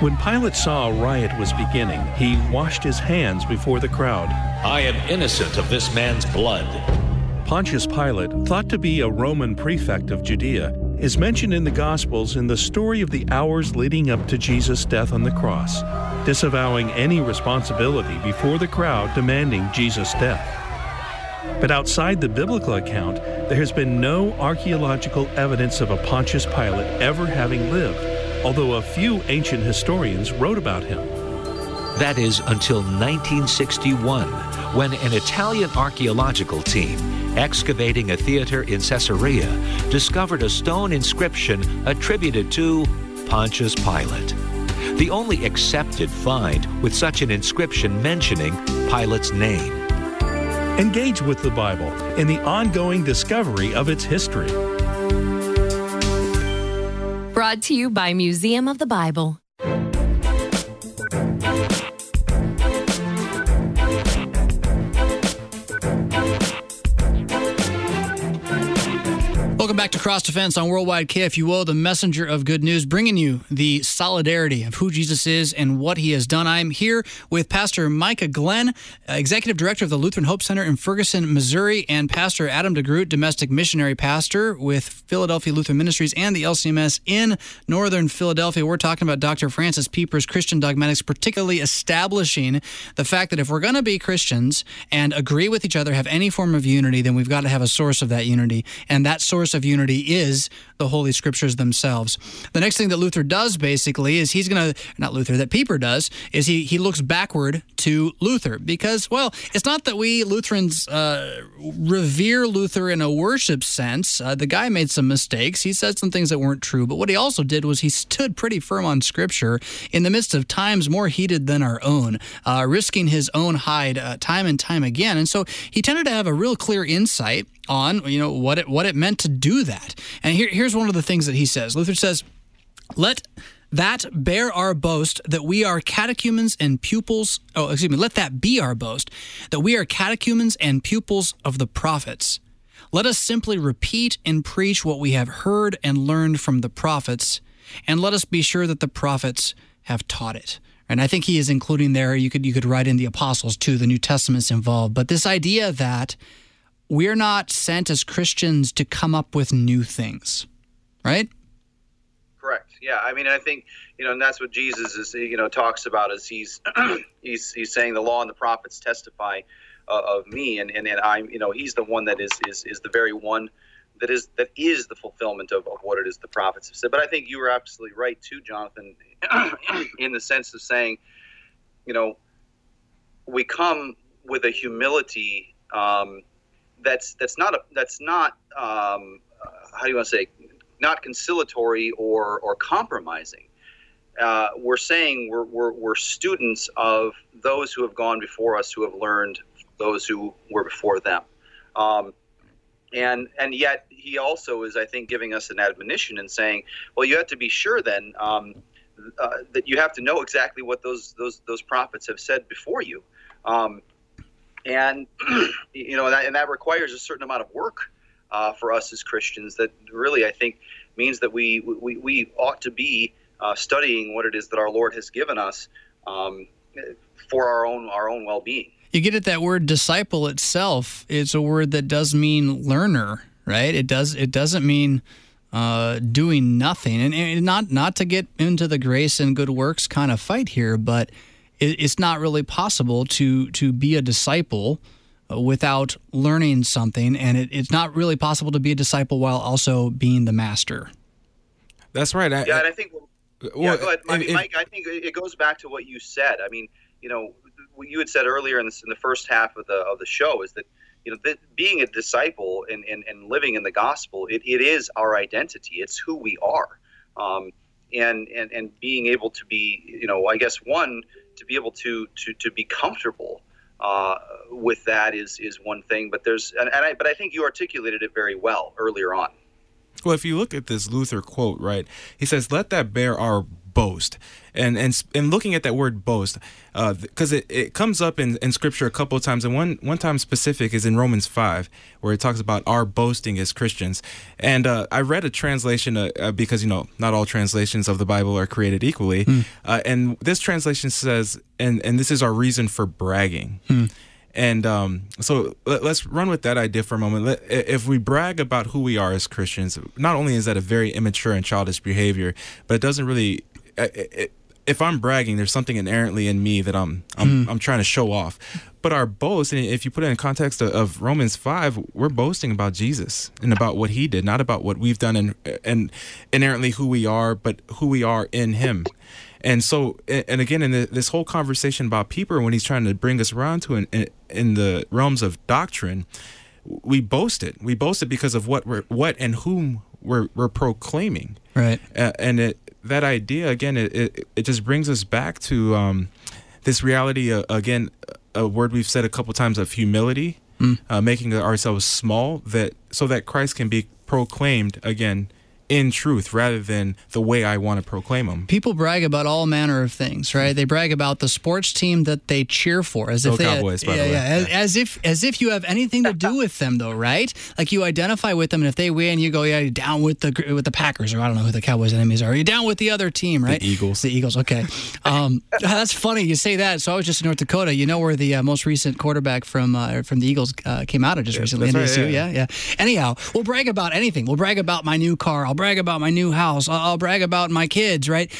When Pilate saw a riot was beginning, he washed his hands before the crowd. I am innocent of this man's blood. Pontius Pilate, thought to be a Roman prefect of Judea, is mentioned in the Gospels in the story of the hours leading up to Jesus' death on the cross, disavowing any responsibility before the crowd demanding Jesus' death. But outside the biblical account, there has been no archaeological evidence of a Pontius Pilate ever having lived, although a few ancient historians wrote about him. That is until 1961, when an Italian archaeological team excavating a theater in Caesarea discovered a stone inscription attributed to Pontius Pilate. The only accepted find with such an inscription mentioning Pilate's name. Engage with the Bible in the ongoing discovery of its history. Brought to you by Museum of the Bible. Back to Cross Defense on Worldwide KFUO, the messenger of good news, bringing you the solidarity of who Jesus is and what he has done. I'm here with Pastor Micah Glenn, uh, Executive Director of the Lutheran Hope Center in Ferguson, Missouri, and Pastor Adam DeGroot, Domestic Missionary Pastor with Philadelphia Lutheran Ministries and the LCMS in Northern Philadelphia. We're talking about Dr. Francis Pieper's Christian Dogmatics, particularly establishing the fact that if we're going to be Christians and agree with each other, have any form of unity, then we've got to have a source of that unity. And that source of unity is the Holy Scriptures themselves. The next thing that Luther does basically is he's going to, not Luther, that Pieper does, is he, he looks backward to Luther because, well, it's not that we Lutherans uh, revere Luther in a worship sense. Uh, the guy made some mistakes. He said some things that weren't true, but what he also did was he stood pretty firm on Scripture in the midst of times more heated than our own, uh, risking his own hide uh, time and time again. And so he tended to have a real clear insight on you know what it what it meant to do that. And here, here's one of the things that he says. Luther says, "Let that bear our boast that we are catechumens and pupils. Oh, excuse me. Let that be our boast that we are catechumens and pupils of the prophets. Let us simply repeat and preach what we have heard and learned from the prophets, and let us be sure that the prophets have taught it." And I think he is including there. You could you could write in the apostles too. The New Testament's involved, but this idea that we're not sent as Christians to come up with new things, right? Correct. Yeah. I mean, I think you know, and that's what Jesus is. You know, talks about as he's [CLEARS THROAT] he's he's saying the law and the prophets testify uh, of me, and and, and I'm you know he's the one that is is is the very one that is that is the fulfillment of, of what it is the prophets have said. But I think you were absolutely right too, Jonathan, [CLEARS THROAT] in the sense of saying you know, we come with a humility um, that's that's not a that's not um, uh, how do you want to say not conciliatory or or compromising. Uh, we're saying we're, we're, we're students of those who have gone before us, who have learned those who were before them. Um, and and yet he also is, I think, giving us an admonition and saying, well, you have to be sure then um, uh, that you have to know exactly what those those those prophets have said before you. Um, and [CLEARS THROAT] you know, that, and that requires a certain amount of work uh, for us as Christians. That really, I think, means that we we, we ought to be uh, studying what it is that our Lord has given us um, for our own our own well being. You get at that word disciple itself. It's a word that does mean learner, right? It does. It doesn't mean uh, doing nothing, and, and, not not to get into the grace and good works kind of fight here, but it, it's not really possible to to be a disciple uh, without learning something, and it, it's not really possible to be a disciple while also being the master. That's right. I, yeah, and I think. Well, yeah, go ahead. I mean, Mike, I think it goes back to what you said. I mean, you know, what you had said earlier in, this, in the first half of the of the show is that you know that being a disciple and, and, and living in the gospel it, it is our identity it's who we are um, and, and and being able to be you know i guess one to be able to to, to be comfortable uh, with that is is one thing but there's and, and I but I think you articulated it very well earlier on. Well, if you look at this Luther quote, right, he says, "Let that bear our boast," and and and looking at that word boast, because uh, it, it comes up in, in Scripture a couple of times, and one one time specific is in Romans five, where it talks about our boasting as Christians. And uh, I read a translation uh, uh because you know not all translations of the Bible are created equally, mm. and this translation says, and and this is our reason for bragging. Mm. And um, so let, us run with that idea for a moment. If we brag about who we are as Christians, not only is that a very immature and childish behavior, but it doesn't really. If I'm bragging, there's something inherently in me that I'm I'm, mm. I'm trying to show off. But our boast, and if you put it in context of, of, Romans five, we're boasting about Jesus and about what He did, not about what we've done and and inherently who we are, but who we are in Him. And so, and again, in the, this whole conversation about Pieper, when he's trying to bring us around to in, in, in the realms of doctrine, we boast it. We boast it because of what we're, what and whom we're, we're proclaiming. Right. Uh, and it, that idea again, it, it, it just brings us back to um, this reality. Uh, again, a word we've said a couple times of humility, mm. uh, making ourselves small, that so that Christ can be proclaimed again in truth rather than the way I want to proclaim them. People brag about all manner of things, right? They brag about the sports team that they cheer for, as if Go they Cowboys, had, by yeah, the way. yeah, as, as, if as if you have anything to do [LAUGHS] with them, though, right? Like you identify with them, and if they win, you go, yeah, you're down with the with the Packers, or I don't know who the Cowboys' enemies are. You're down with the other team, right? The Eagles. The Eagles. Okay, [LAUGHS] um, [LAUGHS] that's funny you say that. So I was just in North Dakota. You know where the uh, most recent quarterback from uh, from the Eagles uh, came out of just yeah, recently. Right, yeah. yeah, yeah. Anyhow, we'll brag about anything. We'll brag about my new car. I'll brag about my new house. I'll, brag about my kids, right?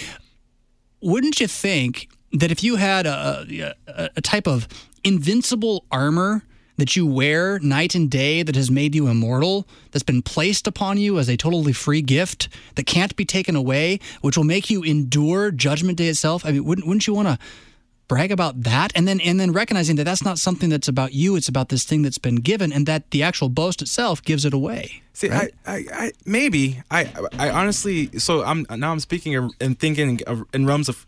Wouldn't you think that if you had a, a, a type of invincible armor that you wear night and day that has made you immortal, that's been placed upon you as a totally free gift that can't be taken away, which will make you endure judgment day itself. I mean, wouldn't wouldn't you want to brag about that and then and then recognizing that that's not something that's about you it's about this thing that's been given and that the actual boast itself gives it away see right? I, I, I maybe i i honestly so i'm now i'm speaking and thinking in realms of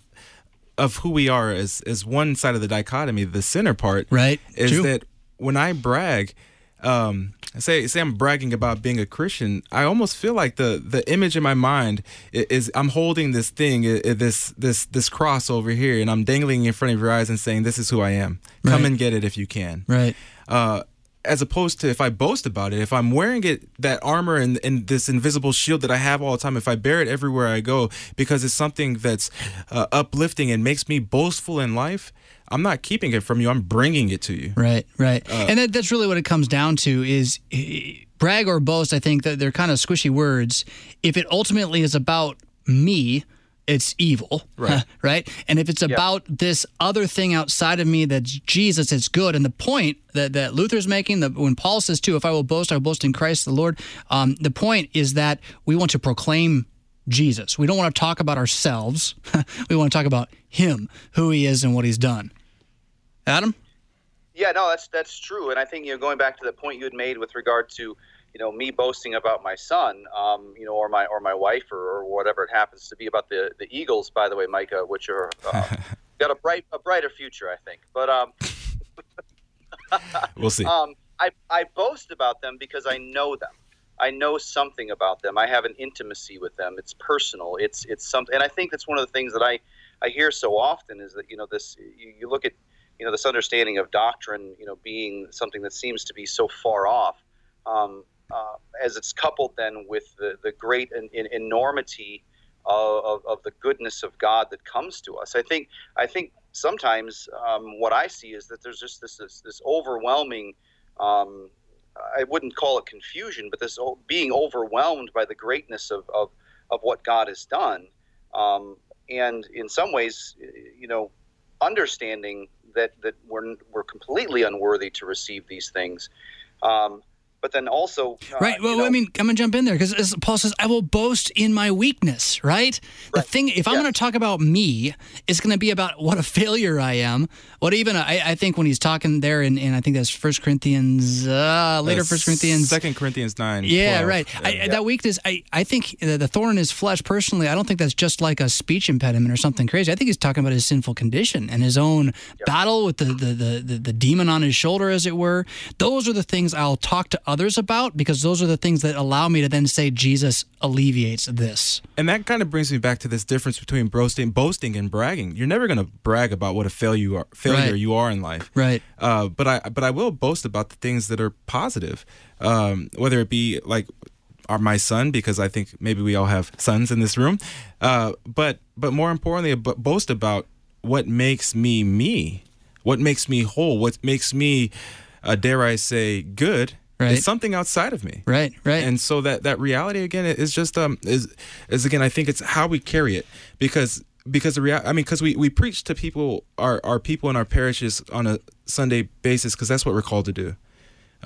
of who we are as as one side of the dichotomy the center part right is True. that when i brag um say say I'm bragging about being a Christian, I almost feel like the the image in my mind is, I'm holding this thing, this this this cross over here, and I'm dangling in front of your eyes and saying, "This is who I am. Come right. and get it if you can." Right. Uh, as opposed to if I boast about it, if I'm wearing it, that armor and, and, this invisible shield that I have all the time, if I bear it everywhere I go because it's something that's uh, uplifting and makes me boastful in life, I'm not keeping it from you. I'm bringing it to you. Right, right. Uh, and that, that's really what it comes down to is eh, brag or boast. I think that they're kind of squishy words. If it ultimately is about me, it's evil, right? [LAUGHS] right? And if it's about this other thing outside of me that's Jesus, it's good. And the point that, that Luther's making, that when Paul says too, if I will boast, I will boast in Christ the Lord. Um, the point is that we want to proclaim Jesus. We don't want to talk about ourselves. [LAUGHS] we want to talk about him, who he is, and what he's done. Adam? Yeah, no, that's that's true, and I think you know going back to the point you had made with regard to you know me boasting about my son, um, you know, or my or my wife or, or whatever it happens to be about the the Eagles, by the way, Micah, which are uh, [LAUGHS] got a bright a brighter future, I think. But um, [LAUGHS] we'll see. [LAUGHS] Um, I I boast about them because I know them. I know something about them. I have an intimacy with them. It's personal. It's it's something, and I think that's one of the things that I I hear so often is that you know this you, you look at you know this understanding of doctrine you know being something that seems to be so far off um, uh, as it's coupled then with the the great en- en- enormity of, of, the goodness of God that comes to us. I think I think sometimes um, what I see is that there's just this this, this overwhelming. Um, I wouldn't call it confusion, but this being overwhelmed by the greatness of, of, of what God has done. Um, and in some ways, you know, understanding that, that we're, we're completely unworthy to receive these things. Um, but then also uh, right well know, i mean i'm gonna jump in there because paul says i will boast in my weakness right, the right. thing if i'm gonna talk about me it's gonna be about what a [LAUGHS] failure i am what even I, I think when he's talking there and, in i think that's first corinthians uh, later first corinthians second corinthians 9 yeah 12. right yeah. I, yeah. that weakness i, I think the, the thorn in his flesh personally i don't think that's just like a speech impediment or something crazy i think he's talking about his sinful condition and his own yep. battle with the the, the the the demon on his shoulder as it were those are the things i'll talk to others about because those are the things that allow me to then say Jesus alleviates this. And that kind of brings me back to this difference between boasting, boasting and bragging. You're never going to brag about what a failure you are, failure right. you are in life. Right. Uh, but I but I will boast about the things that are positive, um, whether it be like are my son because I think maybe we all have sons in this room, uh, but but more importantly, boast about what makes me me, what makes me whole, what makes me, uh, dare I say, good right. it's something outside of me. Right right. And so that that reality again is just um is is again i think it's how we carry it because because the reality i mean because we we preach to people our our people in our parishes on a sunday basis because that's what we're called to do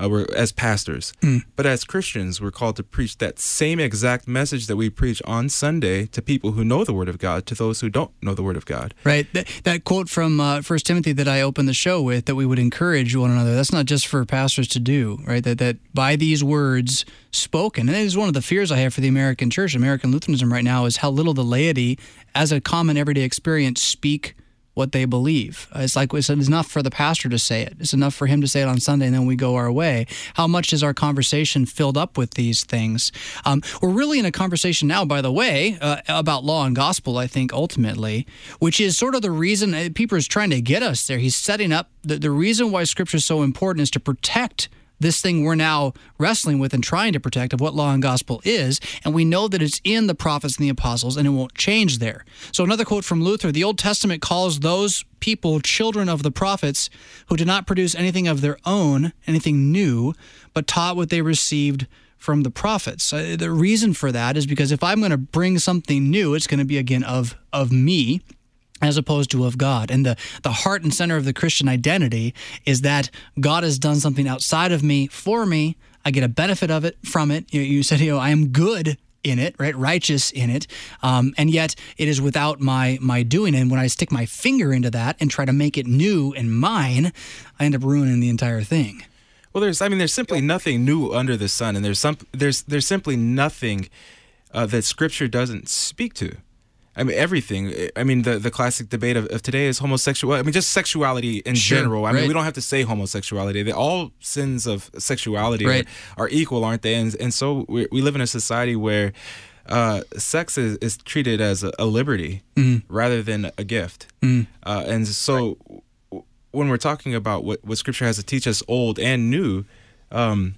uh, we're as pastors. Mm. But as Christians, we're called to preach that same exact message that we preach on Sunday to people who know the Word of God, to those who don't know the Word of God. Right. That, that quote from uh, First Timothy that I opened the show with, that we would encourage one another. That's not just for pastors to do, right? That that by these words spoken, and it is one of the fears I have for the American Church, American Lutheranism right now, is how little the laity, as a common everyday experience, speak what they believe. It's like it's enough for the pastor to say it. It's enough for him to say it on Sunday, and then we go our way. How much is our conversation filled up with these things? Um, we're really in a conversation now, by the way, uh, about law and gospel. I think ultimately, which is sort of the reason uh, Pieper is trying to get us there. He's setting up the, the reason why Scripture is so important is to protect this thing we're now wrestling with and trying to protect of what law and gospel is. And we know that it's in the prophets and the apostles and it won't change there. So, another quote from Luther the Old Testament calls those people children of the prophets who did not produce anything of their own, anything new, but taught what they received from the prophets. Uh, the reason for that is because if I'm going to bring something new, it's going to be again of of me as opposed to of God. And the, the heart and center of the Christian identity is that God has done something outside of me for me. I get a benefit of it from it. You, you said, you know, I am good in it, right? Righteous in it. Um, and yet it is without my my doing. And when I stick my finger into that and try to make it new and mine, I end up ruining the entire thing. Well, there's, I mean, there's simply nothing new under the sun, and there's some, there's, there's simply nothing uh, that Scripture doesn't speak to. I mean, everything. I mean, the, the classic debate of, of today is homosexual. I mean, just sexuality in Sure, general. I right. mean, we don't have to say homosexuality. They, all sins of sexuality Right. are, are equal, aren't they? And, and so we, we live in a society where uh, sex is, is treated as a, a liberty Mm-hmm. rather than a gift. Mm. Uh, and so w- when we're talking about what, what Scripture has to teach us, old and new, um,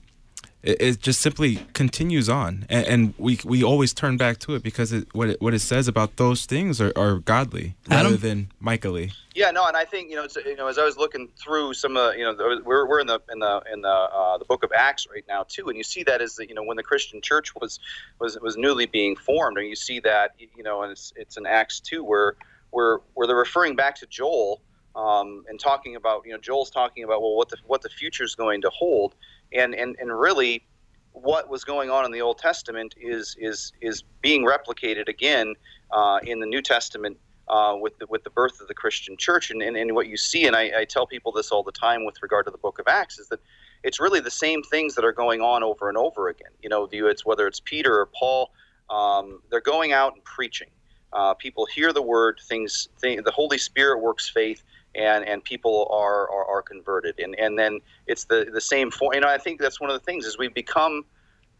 it, it just simply continues on, and, and we we always turn back to it because it, what it, what it says about those things are, are godly rather than michaelly. Yeah, no, and I think you know, it's, you know, as I was looking through some of, the- you know, we're, we're in the in the in the uh, the book of Acts right now too, and you see that as you know when the Christian church was was was newly being formed, and you see that you know, and it's it's in Acts two where where where they're referring back to Joel um, and talking about you know Joel's talking about well what the what the future is going to hold, and and and really what was going on in the Old Testament is is is being replicated again uh, in the New Testament uh, with the, with the birth of the Christian church. And, and, and what you see, and I, I, tell people this all the time with regard to the Book of Acts, is that it's really the same things that are going on over and over again. You know, it's whether it's Peter or Paul, um, they're going out and preaching. Uh, people hear the word, things, th- the Holy Spirit works faith, and and people are are, are converted. And and then it's the the same form. You know, I think that's one of the things is we become,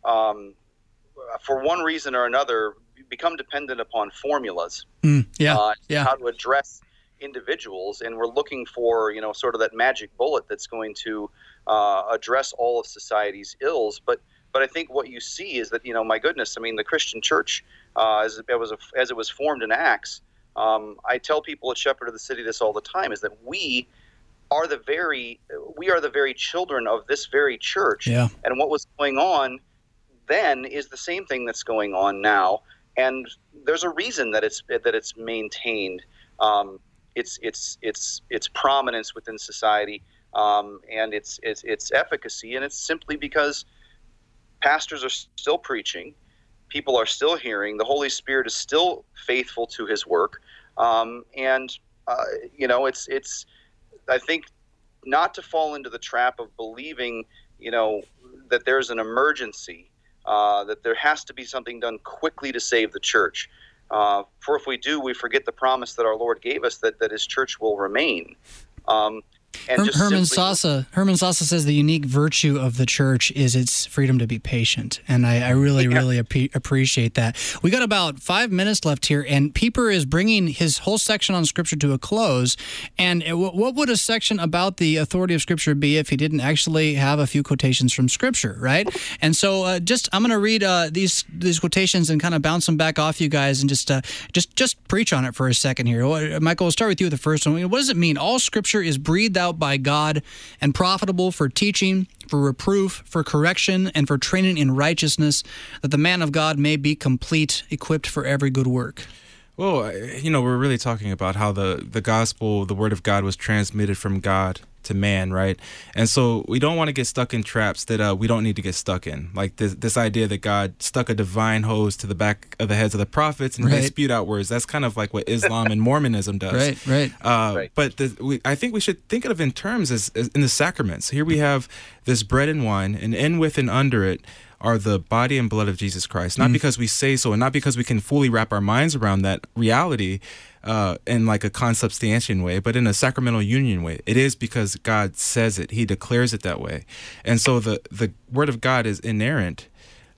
um, for one reason or another, become dependent upon formulas. Mm, yeah, uh, yeah. How to address individuals, and we're looking for you know sort of that magic bullet that's going to uh, address all of society's ills. But but I think what you see is that you know my goodness, I mean the Christian Church uh, as it was a, as it was formed in Acts. Um, I tell people at Shepherd of the City this all the time: is that we are the very we are the very children of this very church. Yeah. And what was going on then is the same thing that's going on now. And there's a reason that it's that it's maintained. Um, its its its its prominence within society. Um, and its, its its efficacy, and it's simply because pastors are still preaching, people are still hearing, the Holy Spirit is still faithful to His work, um, and uh, you know it's it's I think not to fall into the trap of believing you know that there's an emergency uh, that there has to be something done quickly to save the church. Uh, for if we do, we forget the promise that our Lord gave us that, that His church will remain. Um, Her- Herman simply- Hermann Sasse says the unique virtue of the church is its freedom to be patient, and I, I really yeah. really ap- appreciate that. We got about five minutes left here, and Pieper is bringing his whole section on Scripture to a close. And what would a section about the authority of Scripture be if he didn't actually have a few quotations from Scripture, right? And so, uh, just I'm going to read uh, these these quotations and kind of bounce them back off you guys, and just uh, just just preach on it for a second here. Michael, we'll start with you with the first one. What does it mean? All Scripture is breathed out by God and profitable for teaching, for reproof, for correction, and for training in righteousness, that the man of God may be complete, equipped for every good work. Well, you know, we're really talking about how the, the gospel, the word of God was transmitted from God to man, right? And so we don't want to get stuck in traps that uh, we don't need to get stuck in. Like this, this idea that God stuck a divine hose to the back of the heads of the prophets and right. they spewed out words. That's kind of like what Islam and Mormonism does. Right, right. Uh, right. But the, we, I think we should think of it in terms as, as in the sacraments. Here we have this bread and wine, and in with and under it are the body and blood of Jesus Christ. Not mm. because we say so, and not because we can fully wrap our minds around that reality, uh, in like a consubstantiation way, but in a sacramental union way. It is because God says it; He declares it that way, and so the the Word of God is inerrant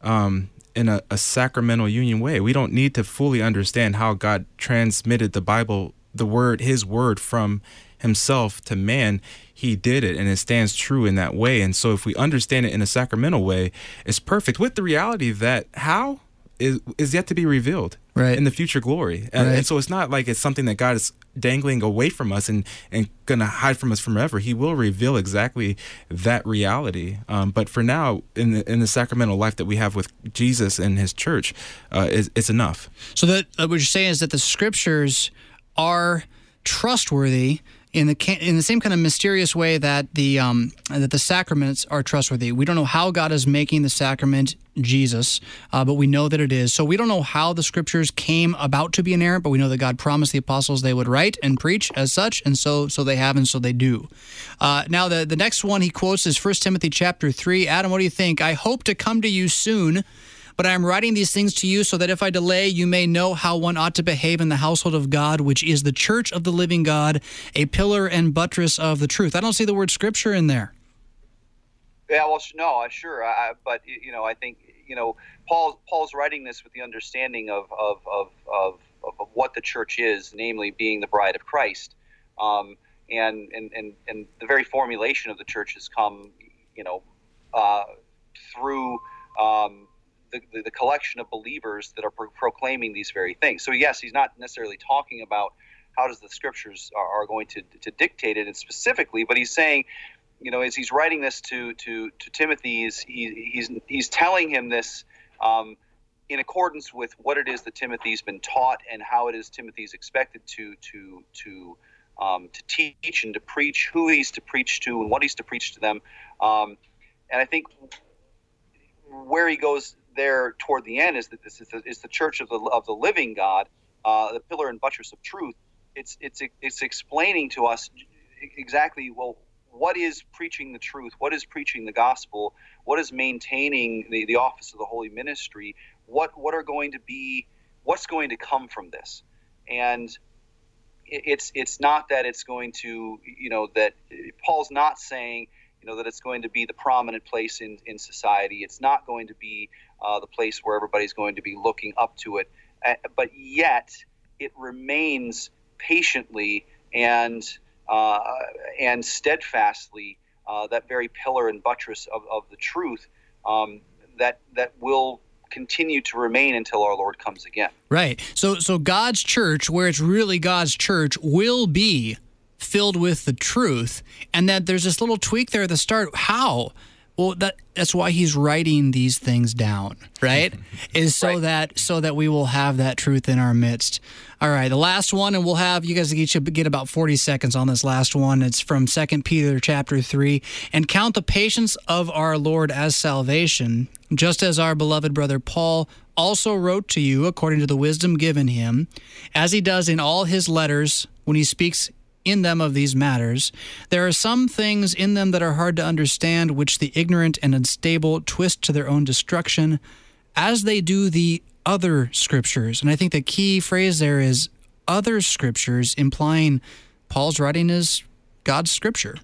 um, in a, a sacramental union way. We don't need to fully understand how God transmitted the Bible, the Word, His Word from Himself to man. He did it, and it stands true in that way. And so, if we understand it in a sacramental way, it's perfect. With the reality that how is is yet to be revealed right. in the future glory. And, right. and, so it's not like it's something that God is dangling away from us and, and going to hide from us forever. He will reveal exactly that reality. Um, but for now, in the, in the sacramental life that we have with Jesus and his church, uh, is, it's enough. So that uh, what you're saying is that the scriptures are trustworthy in the in the same kind of mysterious way that the um, that the sacraments are trustworthy. We don't know how God is making the sacrament Jesus, uh, but we know that it is. So we don't know how the scriptures came about to be inerrant, but we know that God promised the apostles they would write and preach as such, and so so they have, and so they do. Uh, now the the next one he quotes is 1 Timothy chapter three. Adam, what do you think? I hope to come to you soon but I am writing these things to you so that if I delay, you may know how one ought to behave in the household of God, which is the church of the living God, a pillar and buttress of the truth. I don't see the word scripture in there. Yeah, well, no, sure, I, but you know, I think you know, Paul Paul's writing this with the understanding of of, of, of, of what the church is, namely being the bride of Christ, um, and, and and and the very formulation of the church has come, you know, uh, through um, the, the, the collection of believers that are pro- proclaiming these very things. So yes, he's not necessarily talking about how does the scriptures are, are going to, to dictate it specifically, but he's saying, you know, as he's writing this to to to Timothy, he's he's he's telling him this. Um, in accordance with what it is that Timothy's been taught and how it is Timothy's expected to to to um, to teach and to preach, who he's to preach to and what he's to preach to them. Um, and I think where he goes there toward the end is that this is the, is the church of the of the living God, uh, the pillar and buttress of truth. It's it's it's explaining to us exactly well what is preaching the truth, what is preaching the gospel, what is maintaining the, the office of the holy ministry, what what are going to be what's going to come from this, and it's it's not that it's going to you know that Paul's not saying you know that it's going to be the prominent place in in society. It's not going to be uh, the place where everybody's going to be looking up to it, uh, but yet it remains patiently and uh, and steadfastly uh, that very pillar and buttress of, of the truth um, that that will continue to remain until our Lord comes again. Right. So so God's church, where it's really God's church, will be filled with the truth, and that there's this little tweak there at the start. How? Well, that that's why he's writing these things down, right? [LAUGHS] Is so Right. that so that we will have that truth in our midst. All right, the last one, and we'll have you guys each get about forty seconds on this last one. It's from Second Peter chapter three, and count the patience of our Lord as salvation, just as our beloved brother Paul also wrote to you according to the wisdom given him, as he does in all his letters when he speaks in them of these matters. There are some things in them that are hard to understand, which the ignorant and unstable twist to their own destruction, as they do the other scriptures. And I think the key phrase there is other scriptures, implying Paul's writing is God's scripture.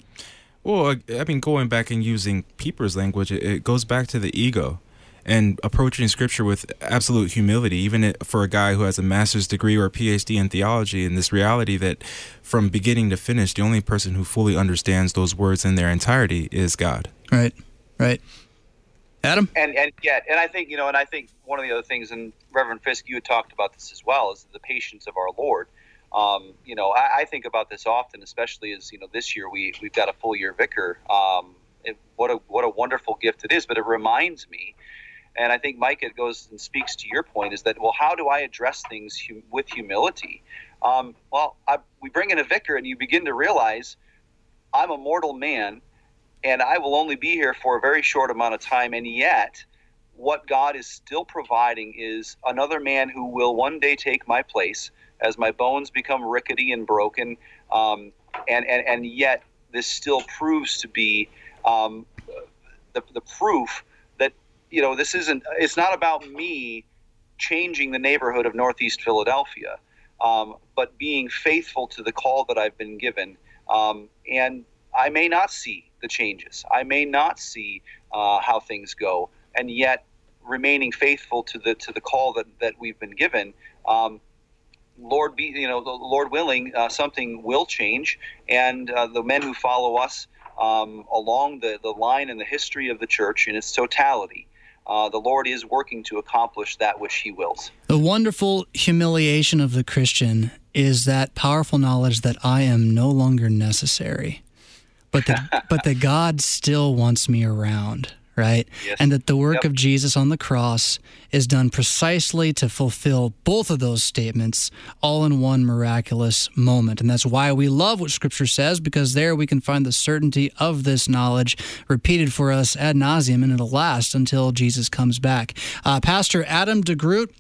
Well, I mean, going back and using Pieper's language, it, it goes back to the ego and approaching scripture with absolute humility, even for a guy who has a master's degree or a PhD in theology, and this reality that from beginning to finish, the only person who fully understands those words in their entirety is God. Right, right. Adam? and and yet, and I think you know, and I think one of the other things, and Reverend Fisk, you had talked about this as well, is the patience of our Lord. Um, you know, I, I think about this often, especially as you know, this year we we've got a full year vicar. Um, it, what a what a wonderful gift it is, but it reminds me, and I think Micah goes and speaks to your point is that well, how do I address things hum- with humility? Um, well, I, we bring in a vicar, and you begin to realize I'm a mortal man and I will only be here for a very short amount of time. And yet, what God is still providing is another man who will one day take my place as my bones become rickety and broken. Um, and, and, and yet, this still proves to be um, the, the proof you know, this isn't, it's not about me changing the neighborhood of Northeast Philadelphia, um, but being faithful to the call that I've been given. Um, and I may not see the changes. I may not see uh, how things go, and yet remaining faithful to the to the call that, that we've been given. Um, Lord be you know Lord willing, uh, something will change, and uh, the men who follow us um, along the, the line in the history of the church in its totality. Uh, the Lord is working to accomplish that which He wills. The wonderful humiliation of the Christian is that powerful knowledge that I am no longer necessary, but that [LAUGHS] but that God still wants me around, right? Yes. And that the work Yep. of Jesus on the cross is done precisely to fulfill both of those statements all in one miraculous moment. And that's why we love what Scripture says, because there we can find the certainty of this knowledge repeated for us ad nauseum, and it'll last until Jesus comes back. Uh, Pastor Adam DeGroot.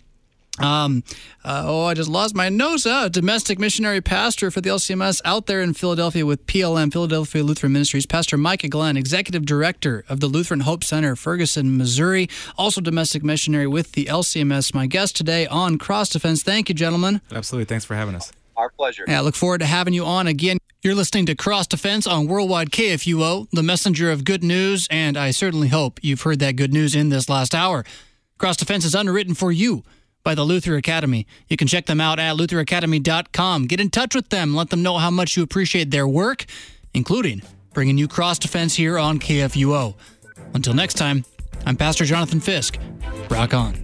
Um, uh, oh, I just lost my notes. Uh, domestic missionary pastor for the LCMS out there in Philadelphia with PLM, Philadelphia Lutheran Ministries. Pastor Micah Glenn, executive director of the Lutheran Hope Center, Ferguson, Missouri. Also domestic missionary with the LCMS. My guest today on Cross Defense. Thank you, gentlemen. Absolutely. Thanks for having us. Our pleasure. Yeah, I look forward to having you on again. You're listening to Cross Defense on Worldwide KFUO, the messenger of good news, and I certainly hope you've heard that good news in this last hour. Cross Defense is underwritten for you by the Luther Academy. You can check them out at lutheracademy.com. Get in touch with them, let them know how much you appreciate their work, including bringing you cross defense here on KFUO. Until next time, I'm Pastor Jonathan Fisk. Rock on.